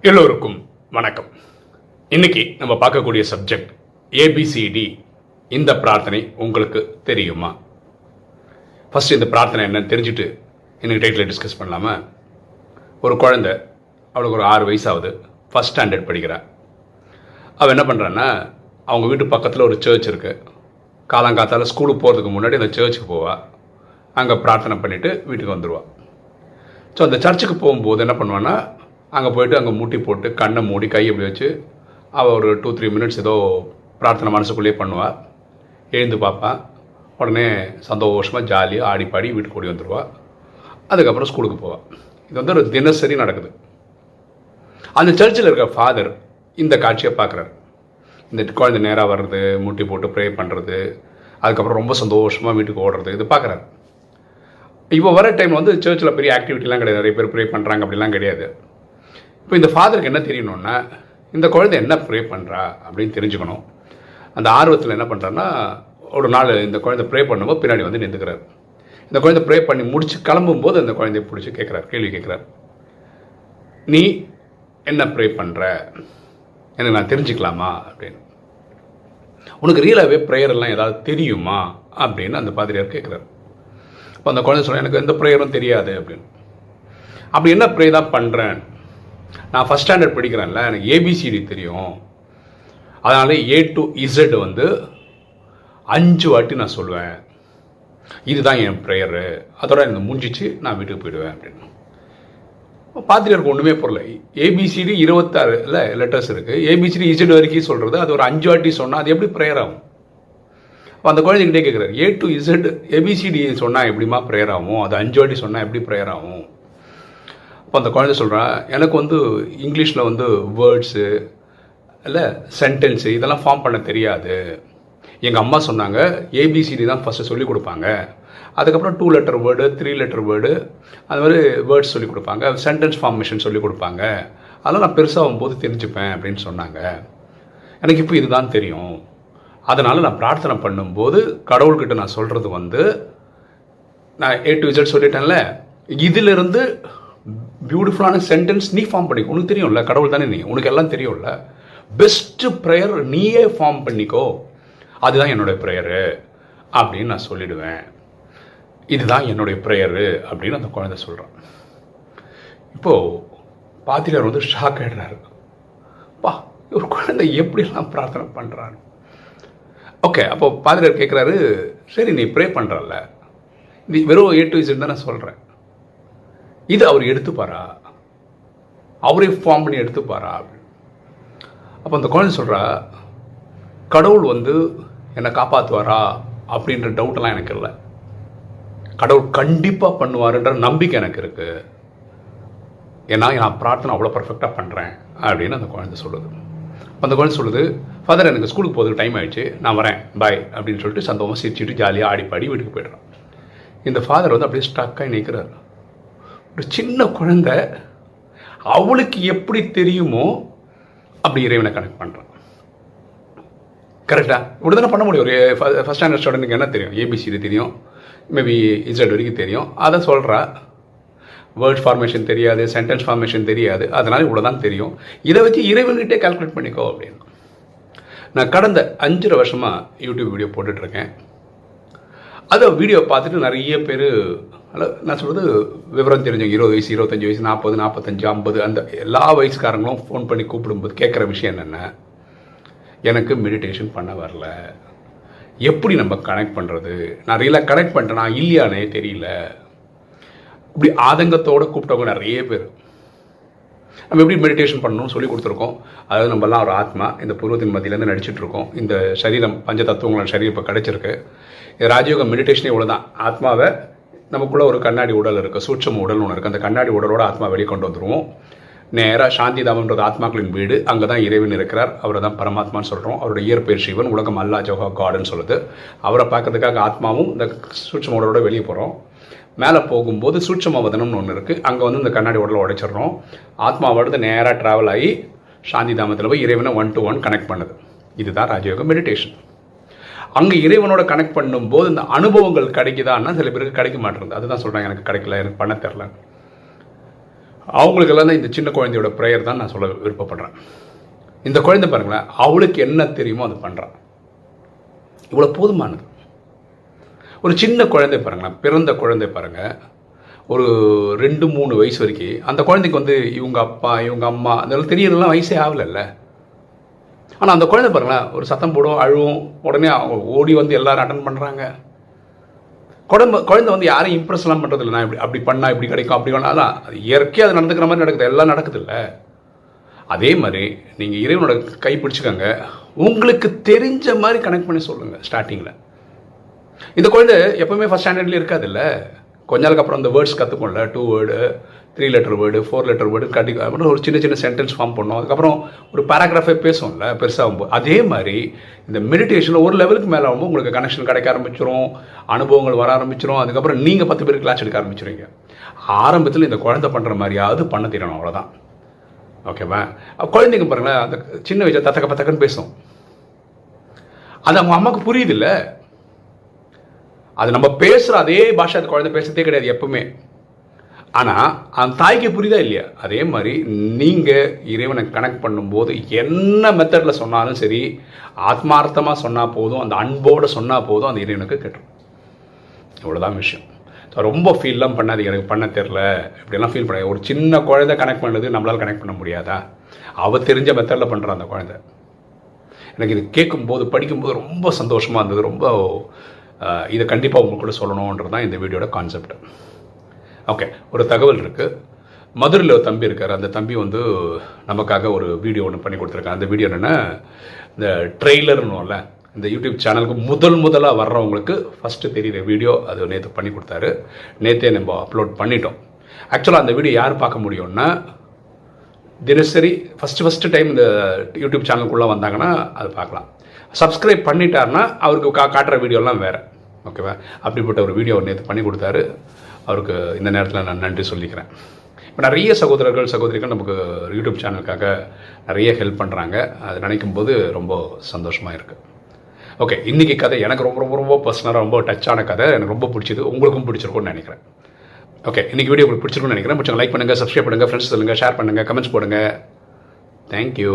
எல்லோருக்கும் வணக்கம். இன்னைக்கு நம்ம பார்க்கக்கூடிய சப்ஜெக்ட் ஏபிசிடி இந்த பிரார்த்தனை உங்களுக்கு தெரியுமா? ஃபர்ஸ்ட் இந்த பிரார்த்தனை என்னன்னு தெரிஞ்சுட்டு இன்னைக்கு டைட்டில் டிஸ்கஸ் பண்ணலாமா? ஒரு குழந்தை அவளுக்கு ஒரு ஆறு வயசாகுது ஃபஸ்ட் ஸ்டாண்டர்ட் படிக்கிறா. அவள் என்ன பண்ணுறான்னா அவங்க வீட்டு பக்கத்தில் ஒரு சர்ச் இருக்கு. காலங்காத்தால் ஸ்கூலுக்கு போகிறதுக்கு முன்னாடி அந்த சர்ச்சுக்கு போவா. அங்கே பிரார்த்தனை பண்ணிவிட்டு வீட்டுக்கு வந்துடுவான் ஸோ அந்த சர்ச்சுக்கு போகும்போது என்ன பண்ணுவான்னா அங்கே போயிட்டு அங்கே மூட்டி போட்டு கண்ணை மூடி கை அப்படி வச்சு அவள் ஒரு டூ த்ரீ மினிட்ஸ் ஏதோ பிரார்த்தனை மனசுக்குள்ளேயே பண்ணுவாள் எழுந்து பார்ப்பான் உடனே சந்தோஷமாக ஜாலியாக ஆடி பாடி வீட்டுக்கு ஓடி வந்துடுவாள் அதுக்கப்புறம் ஸ்கூலுக்கு போவாள் இது வந்து ஒரு தினசரி நடக்குது. அந்த சர்ச்சில் இருக்க ஃபாதர் இந்த காட்சியை பார்க்குறாரு இந்த குழந்தை நேராக வர்றது முட்டி போட்டு ப்ரே பண்ணுறது அதுக்கப்புறம் ரொம்ப சந்தோஷமாக வீட்டுக்கு ஓடுறது இது பார்க்குறாரு இப்போ வர டைம் வந்து சர்ச்சில் பெரிய ஆக்டிவிட்டிலாம் கிடையாது. நிறைய பேர் ப்ரே பண்ணுறாங்க அப்படிலாம் கிடையாது. இப்போ இந்த ஃபாதருக்கு என்ன தெரியணும்னா இந்த குழந்தை என்ன ப்ரே பண்ணுறா அப்படின்னு தெரிஞ்சுக்கணும். அந்த ஆர்வத்தில் என்ன பண்ணுறாருன்னா ஒரு நாள் இந்த குழந்தை ப்ரே பண்ணும்போது பின்னாடி வந்து நின்றுக்கிறார் இந்த குழந்தை ப்ரே பண்ணி முடிச்சு கிளம்பும்போது அந்த குழந்தைய பிடிச்சி கேட்குறார் கேள்வி கேட்குறாரு. நீ என்ன ப்ரே பண்ணுற எனக்கு நான் தெரிஞ்சுக்கலாமா? அப்படின்னு. உனக்கு ரியலாகவே ப்ரேயர் எல்லாம் ஏதாவது தெரியுமா? அப்படின்னு அந்த பாதிரியார் கேட்குறாரு. இப்போ அந்த குழந்தை சொல்ல எனக்கு எந்த ப்ரேயரும் தெரியாது அப்படின்னு. அப்படி என்ன ப்ரே தான் பண்ணுறேன் நான் ஃபஸ்ட் ஸ்டாண்டர்ட் படிக்கிறேன்ல எனக்கு ஏபிசிடி தெரியும். அதனால் ஏ டு இசட் வந்து அஞ்சு வாட்டி நான் சொல்லுவேன் இதுதான் என் ப்ரேயரு. அதோட எனக்கு முடிஞ்சிச்சு நான் வீட்டுக்கு போயிடுவேன் அப்படின்னு. பாத்திரியாருக்கு ஒன்றுமே பொருள் ஏபிசிடி இருபத்தாறு இல்லை லெட்டர்ஸ் இருக்குது ஏபிசிடி இசட் வரைக்கும் சொல்கிறது அது ஒரு அஞ்சு வாட்டி சொன்னால் அது எப்படி ப்ரேயர் ஆகும்? அந்த குழந்தைகிட்டே கேட்குறாரு ஏ டு இசட் ஏபிசிடி சொன்னால் எப்படிமா ப்ரேயர் ஆகும்? அது அஞ்சு வாட்டி சொன்னால் எப்படி ப்ரேயர் ஆகும்? அப்போ அந்த குழந்தை சொல்கிறான் எனக்கு வந்து இங்கிலீஷில் வந்து வேர்ட்ஸு இல்லை சென்டென்ஸு இதெல்லாம் ஃபார்ம் பண்ண தெரியாது. எங்கள் அம்மா சொன்னாங்க ஏபிசிடி தான் ஃபஸ்ட்டு சொல்லிக் கொடுப்பாங்க. அதுக்கப்புறம் two letter word three letter word அது மாதிரி வேர்ட்ஸ் சொல்லிக் கொடுப்பாங்க. சென்டென்ஸ் ஃபார்மேஷன் சொல்லிக் கொடுப்பாங்க. அதெல்லாம் நான் பெருசாகும் போது தெரிஞ்சுப்பேன் அப்படின்னு சொன்னாங்க. எனக்கு இப்போ இதுதான் தெரியும். அதனால் நான் பிரார்த்தனை பண்ணும்போது கடவுள்கிட்ட நான் சொல்கிறது வந்து நான் ஏ டு விசட் சொல்லிட்டேன்ல இதிலிருந்து பியூட்டிஃபுல்லான சென்டென்ஸ் நீ ஃபார்ம் பண்ணி உனக்கு தெரியும்ல கடவுள் தானே நீ உனக்கு எல்லாம் தெரியும்ல. பெஸ்ட்டு ப்ரேயர் நீயே ஃபார்ம் பண்ணிக்கோ. அதுதான் என்னுடைய ப்ரேயரு அப்படின்னு நான் சொல்லிடுவேன். இதுதான் என்னுடைய ப்ரேயரு அப்படின்னு அந்த குழந்தை சொல்கிறான் இப்போது பாத்திரியார் வந்து ஷாக் ஆகிடுறாரு பா ஒரு குழந்தை எப்படிலாம் பிரார்த்தனை பண்ணுறாரு ஓகே அப்போ பாதிரியார் கேட்குறாரு சரி நீ ப்ரே பண்ணுறல்ல நீ வெறும் ஏ டு இசட் தான் நான் சொல்கிறேன் இது அவர் எடுத்துப்பாரா? அவரே ஃபார்ம் பண்ணி எடுத்துப்பாரா? அப்போ அந்த குழந்தை சொல்கிறா கடவுள் வந்து என்னை காப்பாற்றுவாரா அப்படின்ற டவுட்டெல்லாம் எனக்கு இல்லை. கடவுள் கண்டிப்பாக பண்ணுவாருன்ற நம்பிக்கை எனக்கு இருக்குது ஏன்னா நான் பிரார்த்தனை அவ்வளோ பர்ஃபெக்டாக பண்ணுறேன் அப்படின்னு அந்த குழந்தை சொல்லுது. அந்த குழந்தை சொல்லுது ஃபாதர் எனக்கு ஸ்கூலுக்கு போகிறதுக்கு டைம் ஆயிடுச்சு. நான் வரேன். பாய் அப்படின்னு சொல்லிட்டு சந்தோஷமாக சிரிச்சுட்டு ஜாலியாக ஆடி பாடி வீட்டுக்கு போய்ட்றான். இந்த ஃபாதர் வந்து அப்படியே ஸ்டக்காக நிற்கிறார் ஒரு சின்ன குழந்தை அவளுக்கு எப்படி தெரியுமோ அப்படி இறைவனை கனெக்ட் பண்ணுறான் கரெக்டா இப்படி தானே பண்ண முடியும்? ஒரு ஃபஸ்ட் ஸ்டாண்டர்ட் ஸ்டூடெண்ட்டுக்கு என்ன தெரியும்? ஏபிசிடி தெரியும். மேபி இசட் வரைக்கும் தெரியும். அதை சொல்கிறா வேர்ட் ஃபார்மேஷன் தெரியாது சென்டென்ஸ் ஃபார்மேஷன் தெரியாது. அதனால் இவ்வளோ தான் தெரியும். இதை வச்சு இறைவன்கிட்டே கால்குலேட் பண்ணிக்கோ அப்படின்னு. நான் கடந்த அஞ்சரை வருஷமாக யூடியூப் வீடியோ போட்டுட்ருக்கேன். அதை வீடியோ பார்த்துட்டு நிறைய பேர் நான் சொல்கிறது விவரம் தெரிஞ்சவங்க இருபது வயசு இருபத்தஞ்சி வயசு நாற்பது நாற்பத்தஞ்சு ஐம்பது அந்த எல்லா வயசுக்காரங்களும் ஃபோன் பண்ணி கூப்பிடும்போது கேட்குற விஷயம் என்னென்ன? எனக்கு மெடிடேஷன் பண்ண வரல. எப்படி நம்ம கனெக்ட் பண்ணுறது நான் ரியலாக கனெக்ட் பண்ணிட்டேனா இல்லையானே தெரியல. இப்படி ஆதங்கத்தோடு கூப்பிட்டவங்க நிறைய பேர். நம்ம எப்படி மெடிடேஷன் பண்ணணும்னு சொல்லி கொடுத்துருக்கோம். அதாவது நம்மலாம் ஒரு ஆத்மா இந்த பூர்வத்தின் மத்தியிலேருந்து நடிச்சுட்டு இருக்கோம் இந்த சரீரம் பஞ்ச தத்துவங்களோட சரீரம் இப்போ கிடச்சிருக்கு. இது ராஜயோக மெடிடேஷனே இவ்வளோ தான் ஆத்மாவை நமக்குள்ளே ஒரு கண்ணாடி உடல் இருக்குது சூட்சம் உடல் ஒன்று இருக்குது அந்த கண்ணாடி உடலோட ஆத்மா வெளியே கொண்டு வந்துடுவோம் நேராக சாந்தி தாமன்றது ஆத்மாக்களின் வீடு அங்கே தான் இறைவன் இருக்கிறார். அவரை தான் பரமாத்மான்னு சொல்கிறோம் அவருடைய இயற்பெயர் சிவன் உலகம் அல்லா ஜோகா காடுன்னு சொல்லுது. அவரை பார்க்கறதுக்காக ஆத்மாவும் இந்த சூட்சம உடலோட வெளியே போகிறோம் மேலே போகும்போது சூட்சம வதனம்னு ஒன்று இருக்குது அங்கே வந்து இந்த கண்ணாடி உடலை உடைச்சிடுறோம். ஆத்மாவோடது நேராக ட்ராவல் ஆகி சாந்தி தாமத்தில் போய் இறைவனை ஒன் டு ஒன் கனெக்ட் பண்ணுது. இதுதான் ராஜயோக மெடிடேஷன் அங்கே இறைவனோட கனெக்ட் பண்ணும்போது இந்த அனுபவங்கள் கிடைக்குதான்னா சில பேருக்கு கிடைக்க மாட்டேங்குது. அதுதான் சொல்கிறாங்க எனக்கு கிடைக்கல எனக்கு பண்ண தெரில அவங்களுக்கெல்லாம் தான் இந்த சின்ன குழந்தையோட ப்ரேயர் தான் நான் சொல்ல விருப்பப்படுறேன். இந்த குழந்தை பாருங்களேன் அவளுக்கு என்ன தெரியுமோ அது பண்ணுறான் இவ்வளோ போதுமானது. ஒரு சின்ன குழந்தை பாருங்களேன் பிறந்த குழந்தை பாருங்கள் ஒரு ரெண்டு மூணு வயசு வரைக்கும் அந்த குழந்தைக்கு வந்து இவங்க அப்பா இவங்க அம்மா அதெல்லாம் தெரியறதுலாம் வயசே ஆகலைல்ல. ஆனால் அந்த குழந்தை பாருங்களேன் ஒரு சத்தம் போடும் அழுவும் உடனே அவங்க ஓடி வந்து எல்லாரும் அட்டன் பண்ணுறாங்க குடம்ப குழந்தை வந்து யாரையும் இம்ப்ரெஸ்லாம் பண்ணுறது இல்லை நான் இப்படி அப்படி பண்ணால் இப்படி கிடைக்கும் அப்படி பண்ணாலும் அது இயற்கையாக அது நடந்துக்கிற மாதிரி நடக்குது. எல்லாம் நடக்குது இல்லை அதே மாதிரி நீங்கள் இறைவனோட கை பிடிச்சிக்கோங்க. உங்களுக்கு தெரிஞ்ச மாதிரி கனெக்ட் பண்ணி சொல்லுங்கள் ஸ்டார்டிங்கில் இந்த குழந்தை எப்பவுமே ஃபஸ்ட் ஸ்டாண்டர்ட்லேயே இருக்காது இல்லை கொஞ்ச நாளுக்கு அப்புறம் அந்த words கற்றுக்கோம்ல two word three letter word four letter word கட்டி அப்புறம் ஒரு சின்ன சின்ன சென்டென்ஸ் ஃபார்ம் பண்ணோம். அதுக்கப்புறம் ஒரு பேராகிராஃபே பேசுவோம்ல பெருசாகும்போது அதே மாதிரி இந்த மெடிடேஷனில் ஒரு லெவலுக்கு மேலே ஆகும்போது உங்களுக்கு கனெக்ஷன் கிடைக்க ஆரம்பிச்சிரும் அனுபவங்கள் வர ஆரம்பிச்சிரும். அதுக்கப்புறம் நீங்கள் பத்து பேருக்கு கிளாஸ் எடுக்க ஆரம்பிச்சிருவீங்க. ஆரம்பத்தில் இந்த குழந்தை பண்ணுற மாதிரியாவது பண்ண தெரியணும் அவ்வளோதான் ஓகேவா குழந்தைங்க பாருங்களேன் அந்த சின்ன வயசு தத்தக்க பத்தக்கன்னு பேசும். அது அவங்க அம்மாவுக்கு புரியுது இல்லை அது நம்ம பேசுகிற அதே பாஷை அது குழந்தை பேசுறதே கிடையாது எப்பவுமே. ஆனால் அந்த தாய்க்கு புரியுதா இல்லையா? அதே மாதிரி நீங்கள் இறைவனை கனெக்ட் பண்ணும்போது என்ன மெத்தடில் சொன்னாலும் சரி ஆத்மார்த்தமாக சொன்னால் போதும் அந்த அன்போடு சொன்னால் போதும் அந்த இறைவனுக்கு கெட்டுரும். இவ்வளோதான் விஷயம். ஸோ ரொம்ப ஃபீல்லாம் பண்ணாதீங்க. எனக்கு பண்ண தெரில இப்படிலாம் ஃபீல் பண்ணாது ஒரு சின்ன குழந்தை கனெக்ட் பண்ணுறது நம்மளால் கனெக்ட் பண்ண முடியாதா? அவள் தெரிஞ்ச மெத்தடில் பண்ணுறான் அந்த குழந்தை. எனக்கு இது கேட்கும்போது படிக்கும்போது ரொம்ப சந்தோஷமாக இருந்தது. ரொம்ப இதை கண்டிப்பாக உங்க கூட சொல்லணுன்றது தான் இந்த வீடியோட கான்செப்ட் ஓகே ஒரு தகவல் இருக்குது மதுரையில் ஒரு தம்பி இருக்கார். அந்த தம்பி வந்து நமக்காக ஒரு வீடியோ ஒன்று பண்ணி கொடுத்துருக்காங்க அந்த வீடியோ என்னென்னா இந்த ட்ரெய்லர்னுல இந்த யூடியூப் சேனலுக்கு முதல் முதலாக வர்றவங்களுக்கு ஃபஸ்ட்டு தெரியிற வீடியோ அது நேற்று பண்ணி கொடுத்தாரு. நேற்றே நம்ம அப்லோட் பண்ணிட்டோம். ஆக்சுவலாக அந்த வீடியோ யார் பார்க்க முடியும்னா தினசரி ஃபஸ்ட்டு ஃபஸ்ட்டு டைம் இந்த யூடியூப் சேனலுக்குள்ளே வந்தாங்கன்னா அது பார்க்கலாம். சப்ஸ்கிரைப் பண்ணிட்டார்னா அவருக்கு கா காட்டுற வீடியோலாம் வேறு. ஓகேவா அப்படிப்பட்ட ஒரு வீடியோ நேற்று பண்ணி கொடுத்தாரு. அவருக்கு இந்த நேரத்தில் நான் நன்றி சொல்லிக்கிறேன். இப்போ நிறைய சகோதரர்கள் சகோதரிகள் நமக்கு யூடியூப் சேனலுக்காக நிறைய ஹெல்ப் பண்ணுறாங்க அது நினைக்கும் போது ரொம்ப சந்தோஷமாக இருக்குது ஓகே இன்றைக்கி கதை எனக்கு ரொம்ப ரொம்ப ரொம்ப பர்சனலாக ரொம்ப டச்சான கதை. எனக்கு ரொம்ப பிடிச்சது. உங்களுக்கும் பிடிச்சிருக்கும்னு நினைக்கிறேன். ஓகே இன்றைக்கி வீடியோ உங்களுக்கு பிடிச்சிருக்கும்னு நினைக்கிறேன். பிடிச்சவங்க லைக் பண்ணுங்கள் சப்ஸ்கிரைப் பண்ணுங்கள் ஃப்ரெண்ட்ஸ் சொல்லுங்கள் ஷேர் பண்ணுங்கள் கமெண்ட்ஸ் போடுங்க. தேங்க்யூ